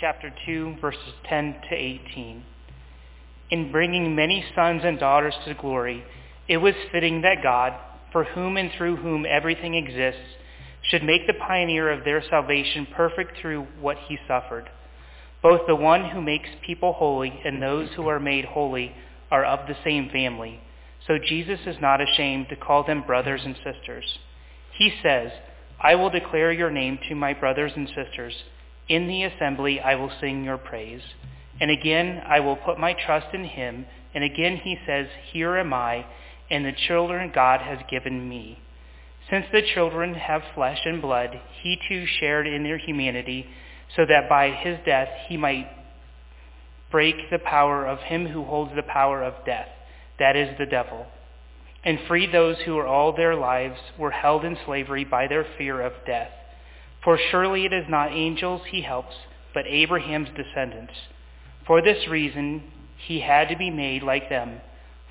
chapter 2, verses 10 to 18. In bringing many sons and daughters to glory, it was fitting that God, for whom and through whom everything exists, should make the pioneer of their salvation perfect through what he suffered. Both the one who makes people holy and those who are made holy are of the same family. So Jesus is not ashamed to call them brothers and sisters. He says, I will declare your name to my brothers and sisters. In the assembly I will sing your praise. And again I will put my trust in him. And again he says, Here am I, and the children God has given me. Since the children have flesh and blood, he too shared in their humanity, so that by his death he might break the power of him who holds the power of death, that is the devil, and free those who all their lives were held in slavery by their fear of death. For surely it is not angels he helps, but Abraham's descendants. For this reason he had to be made like them,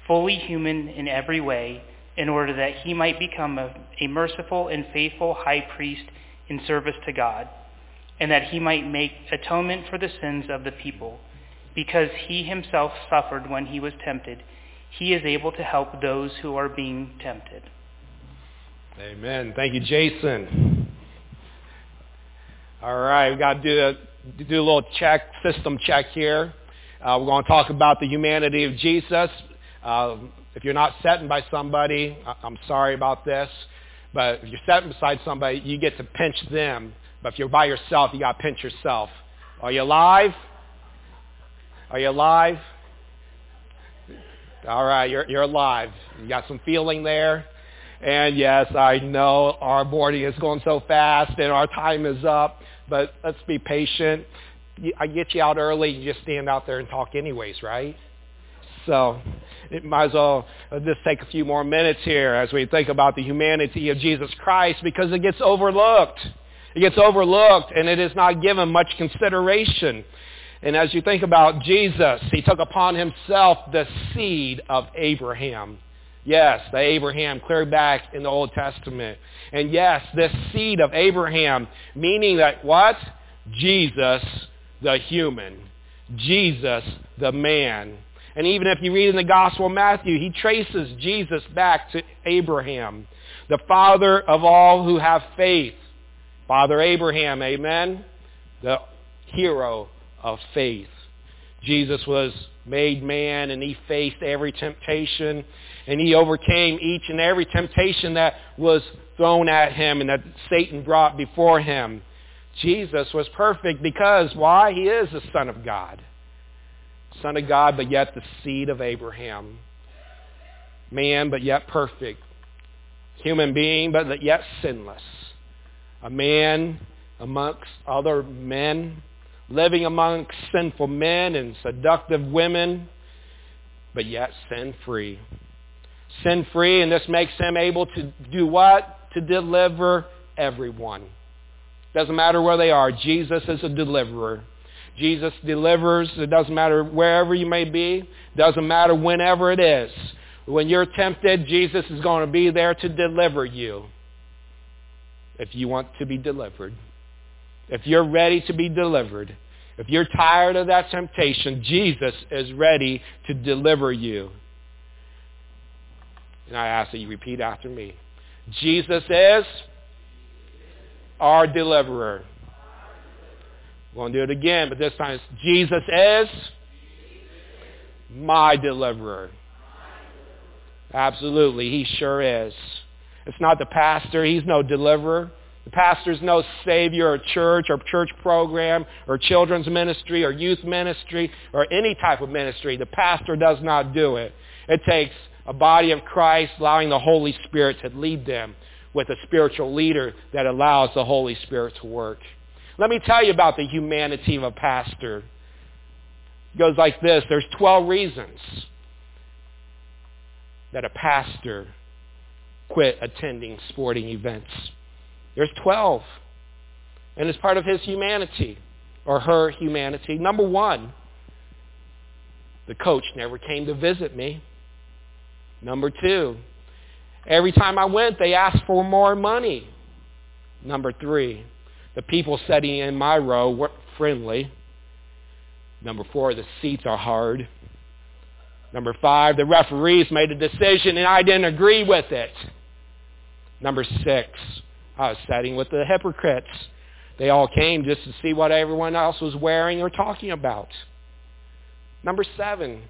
fully human in every way, in order that he might become a, a merciful and faithful high priest in service to God, and that he might make atonement for the sins of the people. Because he himself suffered when he was tempted, he is able to help those who are being tempted. Amen. Thank you, Jason. All right, we've got to do a, do a little check, system check here. Uh, we're going to talk about the humanity of Jesus. Uh, if you're not sitting by somebody, I'm sorry about this, but if you're sitting beside somebody, you get to pinch them. But if you're by yourself, you got to pinch yourself. Are you alive? Are you alive? All right, you're, you're alive. You got some feeling there. And yes, I know our boarding is going so fast and our time is up, but let's be patient. I get you out early, you just stand out there and talk anyways, right? So it might as well just take a few more minutes here as we think about the humanity of Jesus Christ because it gets overlooked. It gets overlooked and it is not given much consideration. And as you think about Jesus, he took upon himself the seed of Abraham. Yes, the Abraham clear back in the Old Testament. And yes, this seed of Abraham, meaning that what? Jesus, the human. Jesus, the man. And even if you read in the Gospel of Matthew, he traces Jesus back to Abraham, the father of all who have faith. Father Abraham, amen? The hero of faith. Jesus was made man and he faced every temptation and he overcame each and every temptation that was thrown at him and that Satan brought before him. Jesus was perfect because why? He is the Son of God. Son of God, but yet the seed of Abraham. Man, but yet perfect. Human being, but yet sinless. A man amongst other men, living amongst sinful men and seductive women, but yet sin-free. Sin-free, and this makes him able to do what? To deliver everyone. Doesn't matter where they are. Jesus is a deliverer. Jesus delivers. It doesn't matter wherever you may be. Doesn't matter whenever it is. When you're tempted, Jesus is going to be there to deliver you if you want to be delivered. If you're ready to be delivered. If you're tired of that temptation, Jesus is ready to deliver you. And I ask that you repeat after me. Jesus is our deliverer. We're going to do it again, but this time it's Jesus is my deliverer. Absolutely, he sure is. It's not the pastor. He's no deliverer. The pastor's no savior or church or church program or children's ministry or youth ministry or any type of ministry. The pastor does not do it. It takes a body of Christ allowing the Holy Spirit to lead them with a spiritual leader that allows the Holy Spirit to work. Let me tell you about the humanity of a pastor. It goes like this. There's 12 reasons that a pastor quit attending sporting events. There's 12. And it's part of his humanity or her humanity. Number one, the coach never came to visit me. Number two, every time I went, they asked for more money. Number three, the people sitting in my row weren't friendly. Number four, the seats are hard. Number five, the referees made a decision and I didn't agree with it. Number six, I was sitting with the hypocrites. They all came just to see what everyone else was wearing or talking about. Number seven,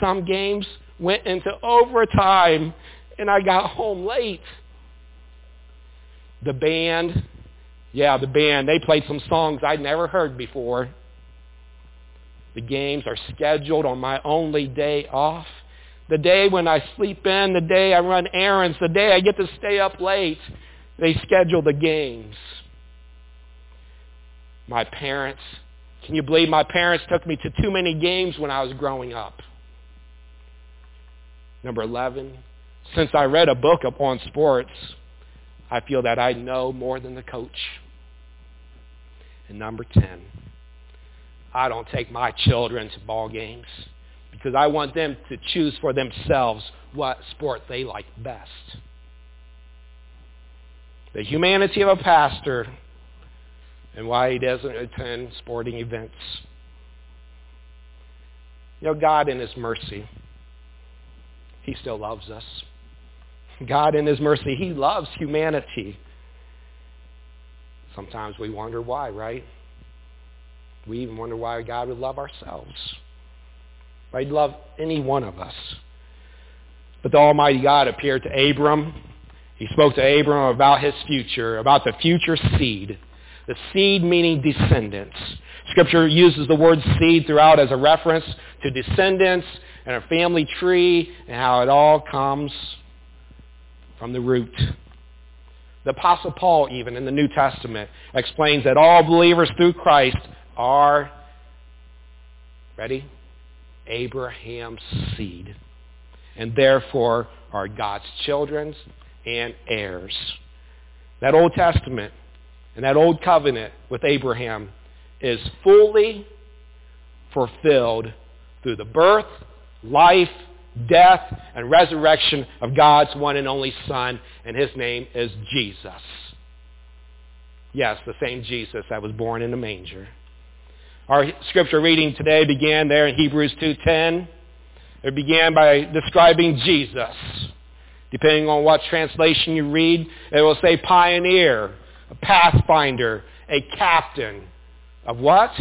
some games went into overtime and I got home late. The band, yeah, the band, they played some songs I'd never heard before. The games are scheduled on my only day off. The day when I sleep in, the day I run errands, the day I get to stay up late. They schedule the games. My parents, can you believe my parents took me to too many games when I was growing up? Number 11, since I read a book upon sports, I feel that I know more than the coach. And number 10, I don't take my children to ball games because I want them to choose for themselves what sport they like best. The humanity of a pastor and why he doesn't attend sporting events. You know, God in his mercy, he still loves us. God in his mercy, he loves humanity. Sometimes we wonder why, right? We even wonder why God would love ourselves. Why he'd love any one of us. But the Almighty God appeared to Abram. He spoke to Abram about his future, about the future seed. The seed meaning descendants. Scripture uses the word seed throughout as a reference to descendants and a family tree and how it all comes from the root. The Apostle Paul, even in the New Testament, explains that all believers through Christ are, ready, Abraham's seed, and therefore are God's children and heirs. That Old Testament and that Old Covenant with Abraham is fully fulfilled through the birth, life, death, and resurrection of God's one and only Son, and his name is Jesus. Yes, the same Jesus that was born in a manger. Our scripture reading today began there in Hebrews 2.10. It began by describing Jesus. Depending on what translation you read, it will say pioneer, a pathfinder, a captain. Of what?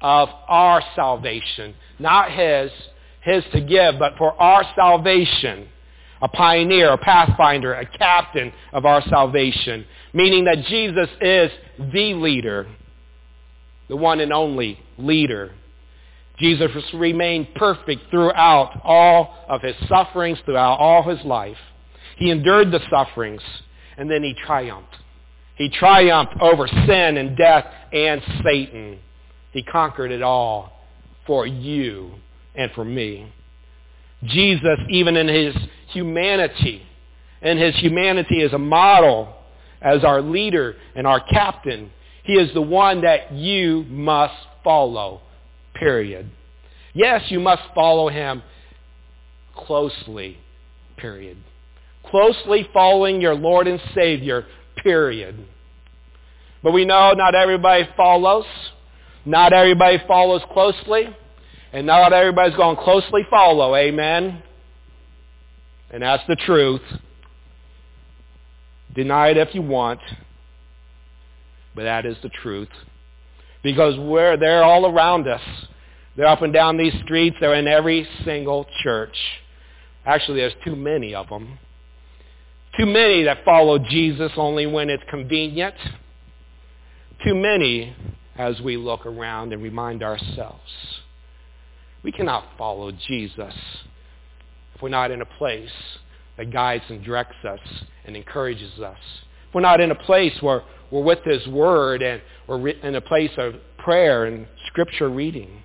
Of our salvation. Not his, his to give, but for our salvation. A pioneer, a pathfinder, a captain of our salvation. Meaning that Jesus is the leader, the one and only leader. Jesus remained perfect throughout all of his sufferings, throughout all his life. He endured the sufferings, and then he triumphed. He triumphed over sin and death and Satan. He conquered it all for you and for me. Jesus, even in his humanity, in his humanity as a model, as our leader and our captain, he is the one that you must follow, period. Yes, you must follow him closely, period. Closely following your Lord and Savior, period. But we know not everybody follows. Not everybody follows closely. And not everybody's going to closely follow. Amen? And that's the truth. Deny it if you want. But that is the truth. Because we're, they're all around us. They're up and down these streets. They're in every single church. Actually, there's too many of them. Too many that follow Jesus only when it's convenient. Too many as we look around and remind ourselves. We cannot follow Jesus if we're not in a place that guides and directs us and encourages us. We're not in a place where we're with his word and we're in a place of prayer and scripture reading.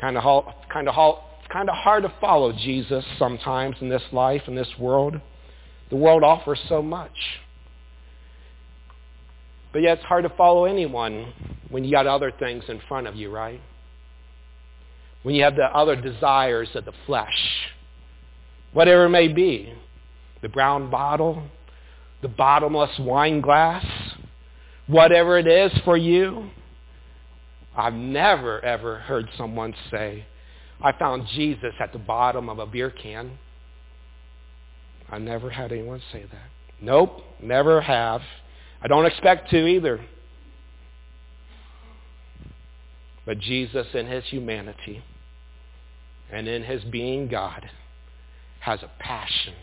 Kind of, kind of it's kind of hard to follow Jesus sometimes in this life, in this world. The world offers so much. But yet it's hard to follow anyone when you got other things in front of you, right? When you have the other desires of the flesh. Whatever it may be. The brown bottle, the bottomless wine glass, whatever it is for you. I've never, ever heard someone say, I found Jesus at the bottom of a beer can. I never had anyone say that. Nope, never have. I don't expect to either. But Jesus in his humanity and in his being God has a passion.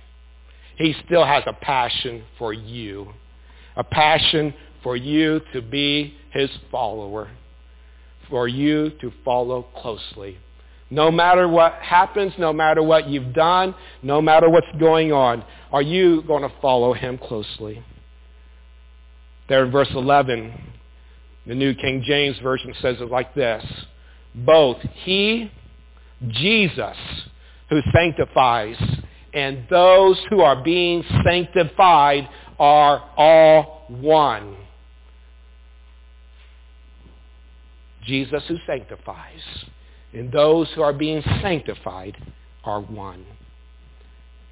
He still has a passion for you. A passion for you to be his follower. For you to follow closely. No matter what happens, no matter what you've done, no matter what's going on, are you going to follow him closely? There in verse 11, the New King James Version says it like this. Both he, Jesus, who sanctifies, and those who are being sanctified are all one. Jesus who sanctifies and those who are being sanctified are one.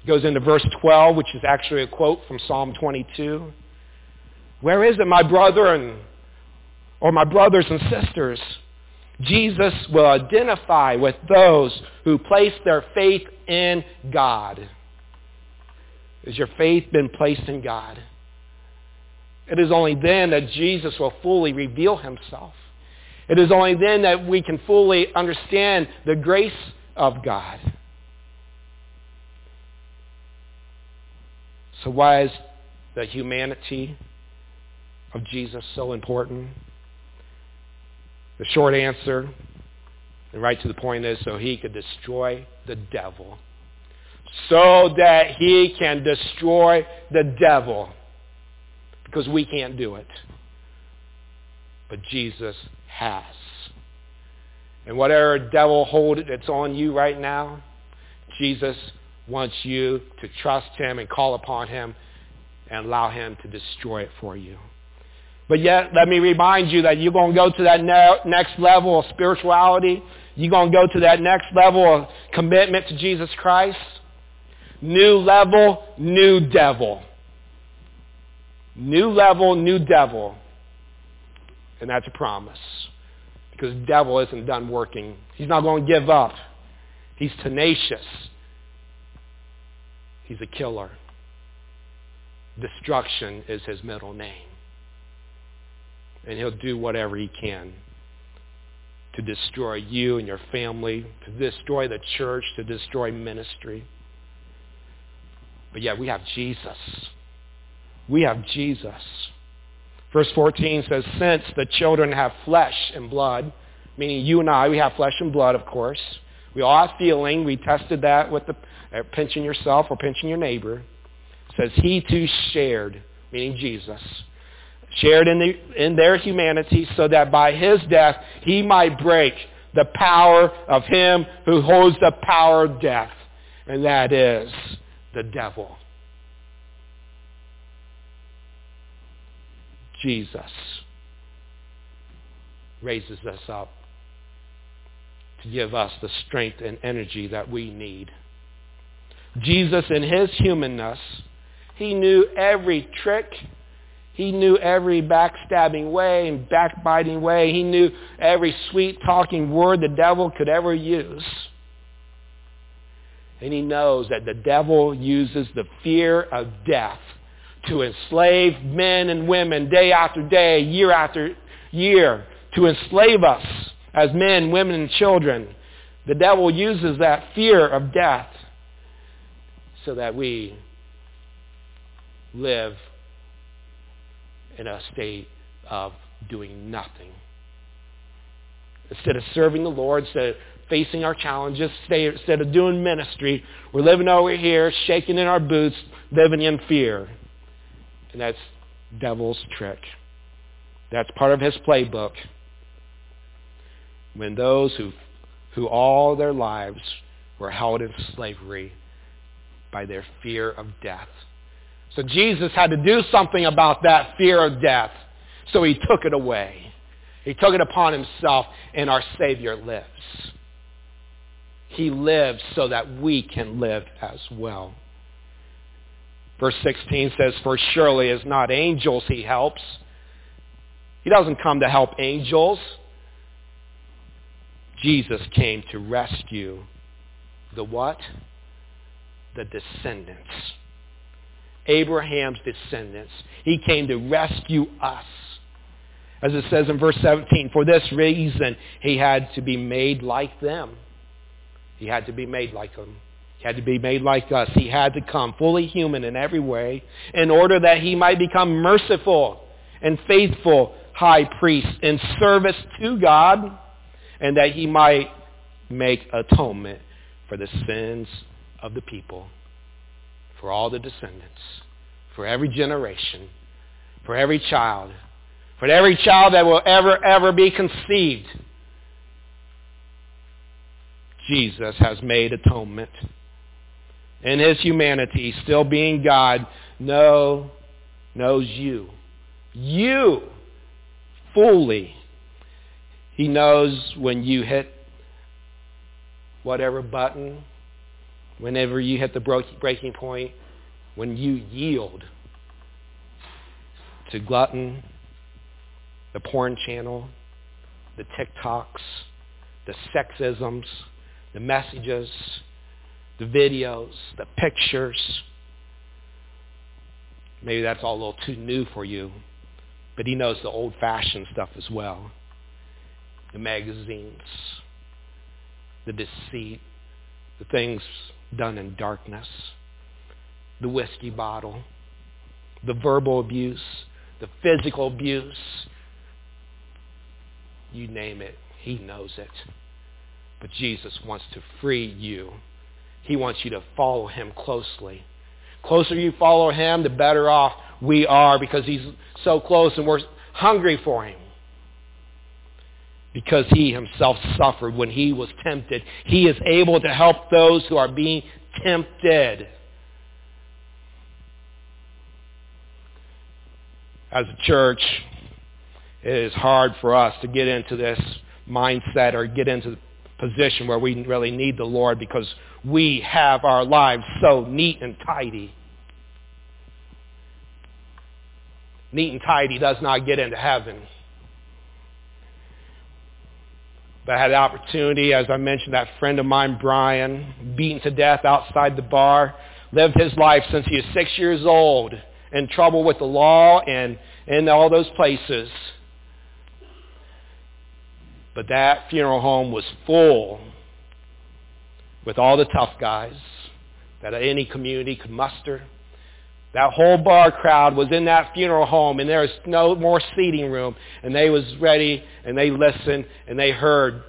It goes into verse 12, which is actually a quote from Psalm 22. Where is it, my brother and, or my brothers and sisters? Jesus will identify with those who place their faith in God. Has your faith been placed in God? It is only then that Jesus will fully reveal himself. It is only then that we can fully understand the grace of God. So why is the humanity of Jesus so important? The short answer, and right to the point is so he could destroy the devil. So that he can destroy the devil. Because we can't do it. But Jesus has. And whatever devil hold it that's on you right now, Jesus wants you to trust him and call upon him and allow him to destroy it for you. But yet, let me remind you that you're going to go to that ne- next level of spirituality. You're going to go to that next level of commitment to Jesus Christ. New level, new devil. New level, new devil. And that's a promise. Because the devil isn't done working. He's not going to give up. He's tenacious. He's a killer. Destruction is his middle name. And he'll do whatever he can to destroy you and your family, to destroy the church, to destroy ministry. But yet we have Jesus. We have Jesus. Verse 14 says, since the children have flesh and blood, meaning you and I, we have flesh and blood, of course. We all have feeling. We tested that with the uh, pinching yourself or pinching your neighbor. It says he too shared, meaning Jesus, shared in, the, in their humanity so that by his death he might break the power of him who holds the power of death, and that is the devil. Jesus raises us up to give us the strength and energy that we need. Jesus in his humanness, he knew every trick. He knew every backstabbing way and backbiting way. He knew every sweet-talking word the devil could ever use. And he knows that the devil uses the fear of death to enslave men and women day after day, year after year, to enslave us as men, women, and children. The devil uses that fear of death so that we live in a state of doing nothing. Instead of serving the Lord, instead of facing our challenges, instead of doing ministry, we're living over here, shaking in our boots, living in fear. And that's devil's trick. That's part of his playbook. When those who, who all their lives were held in slavery by their fear of death. So Jesus had to do something about that fear of death. So he took it away. He took it upon himself, and our Savior lives. He lives so that we can live as well. Verse 16 says, For surely as not angels he helps, He doesn't come to help angels. Jesus came to rescue the what? The descendants. Abraham's descendants. He came to rescue us. As it says in verse 17, for this reason he had to be made like them. He had to be made like them. He had to be made like us. He had to come fully human in every way in order that he might become merciful and faithful high priest in service to God and that he might make atonement for the sins of the people, for all the descendants, for every generation, for every child, for every child that will ever, ever be conceived. Jesus has made atonement. In his humanity, still being God, know, knows you. You fully. He knows when you hit whatever button, whenever you hit the breaking point, when you yield to glutton, the porn channel, the TikToks, the sexisms, the messages, the videos, the pictures. Maybe that's all a little too new for you, but he knows the old-fashioned stuff as well. The magazines, the deceit, the things done in darkness, the whiskey bottle, the verbal abuse, the physical abuse. You name it, he knows it. But Jesus wants to free you. He wants you to follow him closely. Closer you follow him, the better off we are because he's so close and we're hungry for him. Because he himself suffered when he was tempted. He is able to help those who are being tempted. As a church, it is hard for us to get into this mindset or get into the position where we really need the Lord because we have our lives so neat and tidy. Neat and tidy does not get into heaven. But I had the opportunity, as I mentioned, that friend of mine, Brian, beaten to death outside the bar, lived his life since he was six years old, in trouble with the law and in all those places. But that funeral home was full with all the tough guys that any community could muster. That whole bar crowd was in that funeral home and there was no more seating room and they was ready and they listened and they heard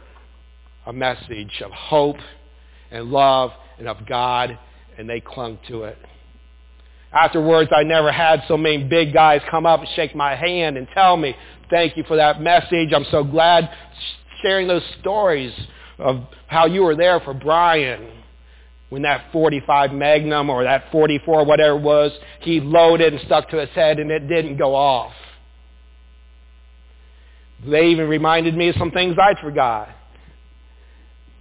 a message of hope and love and of God and they clung to it. Afterwards, I never had so many big guys come up and shake my hand and tell me, thank you for that message. I'm so glad sharing those stories of how you were there for Brian when that 45 Magnum or that 44, whatever it was, he loaded and stuck to his head and it didn't go off. They even reminded me of some things I'd forgot.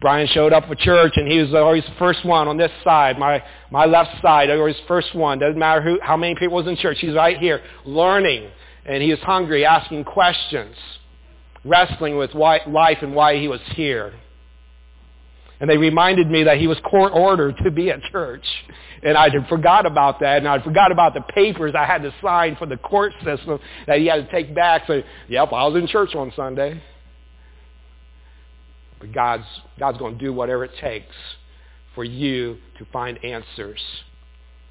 Brian showed up for church and he was always the first one on this side, my, my left side, always first one. Doesn't matter who, how many people was in church. He's right here learning and he was hungry, asking questions, wrestling with why, life and why he was here. And they reminded me that he was court ordered to be at church. And I had forgot about that. And I forgot about the papers I had to sign for the court system that he had to take back. So, yep, I was in church on Sunday. But God's, God's going to do whatever it takes for you to find answers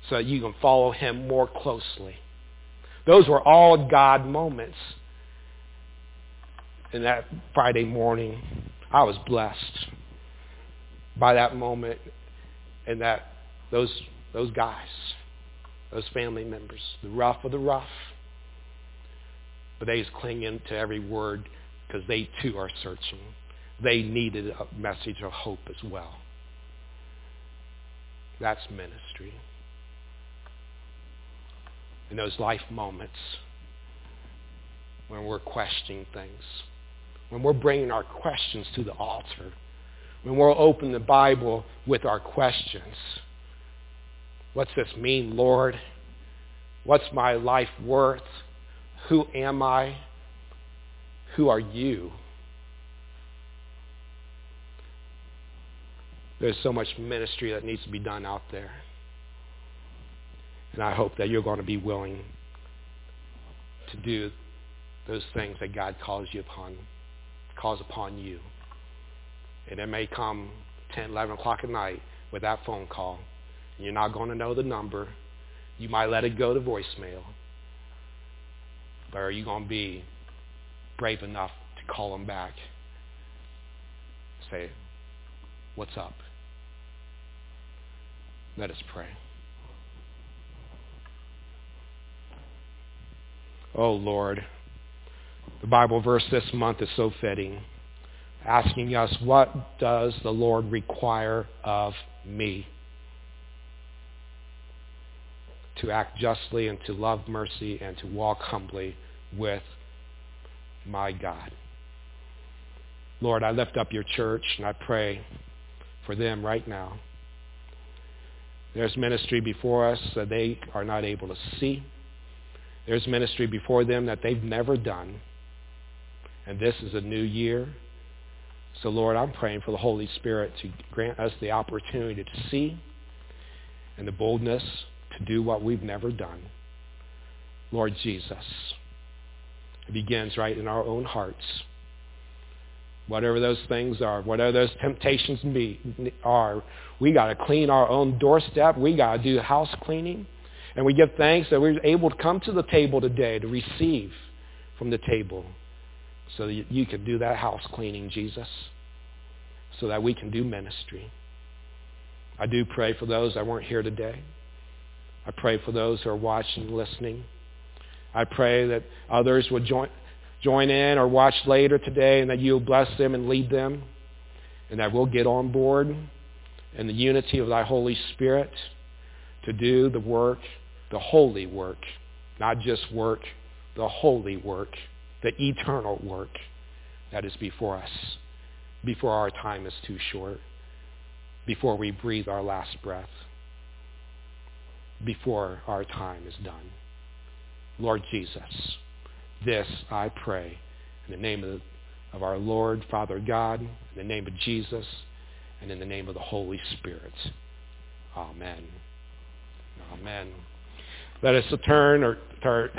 so that you can follow him more closely. Those were all God moments. In that Friday morning, I was blessed by that moment and that those those guys, those family members, the rough of the rough, but they just cling into every word because they too are searching they needed a message of hope as well. That's ministry. In those life moments when we're questioning things, when we're bringing our questions to the altar, when we're opening the Bible with our questions. What's this mean, Lord? What's my life worth? Who am I? Who are you? There's so much ministry that needs to be done out there. And I hope that you're going to be willing to do those things that God calls you upon, calls upon you. And it may come 10, 11 o'clock at night with that phone call. And you're not going to know the number. You might let it go to voicemail. But are you going to be brave enough to call them back? Say, what's up? Let us pray. Oh Lord, the Bible verse this month is so fitting, asking us, what does the Lord require of me? To act justly and to love mercy and to walk humbly with my God. Lord, I lift up your church and I pray for them right now. There's ministry before us that they are not able to see. There's ministry before them that they've never done. And this is a new year. So Lord, I'm praying for the Holy Spirit to grant us the opportunity to see and the boldness to do what we've never done. Lord Jesus, it begins right in our own hearts. Whatever those things are, whatever those temptations be, are, we got to clean our own doorstep. We got to do house cleaning. And we give thanks that we're able to come to the table today to receive from the table so that you can do that house cleaning, Jesus, so that we can do ministry. I do pray for those that weren't here today. I pray for those who are watching and listening. I pray that others would join, join in or watch later today and that you'll bless them and lead them and that we'll get on board in the unity of thy Holy Spirit to do the work the holy work, not just work, the holy work, the eternal work that is before us, before our time is too short, before we breathe our last breath, before our time is done. Lord Jesus, this I pray in the name of, of our Lord, Father God, in the name of Jesus, and in the name of the Holy Spirit. Amen. Amen. Let us turn or, or